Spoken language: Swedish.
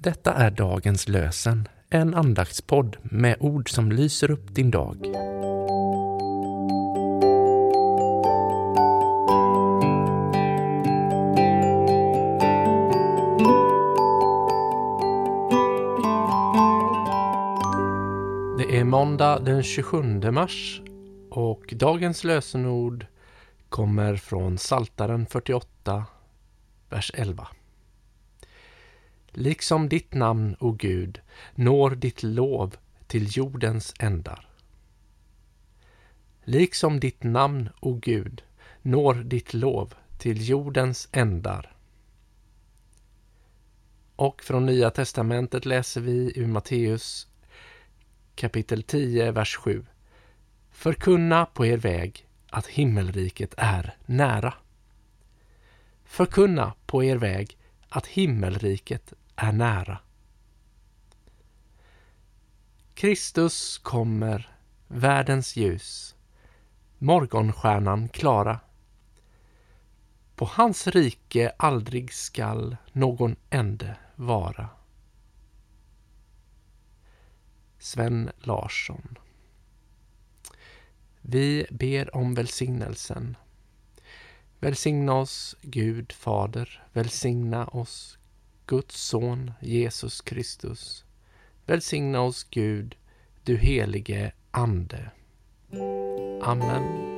Detta är dagens lösen, en andaktspodd med ord som lyser upp din dag. Det är måndag den 27 mars och dagens lösenord kommer från Saltaren 48, vers 11. Liksom ditt namn, o Gud, når ditt lov till jordens ändar. Liksom ditt namn, o Gud, når ditt lov till jordens ändar. Och från Nya testamentet läser vi ur Matteus kapitel 10, vers 7. Förkunna på er väg att himmelriket är nära. Förkunna på er väg att himmelriket är nära. Kristus kommer, världens ljus, morgonstjärnan klara. På hans rike aldrig skall någon ände vara. Sven Larsson Vi ber om välsignelsen. Välsigna oss, Gud Fader, välsigna oss, Guds son Jesus Kristus. Välsigna oss Gud, du helige Ande. Amen.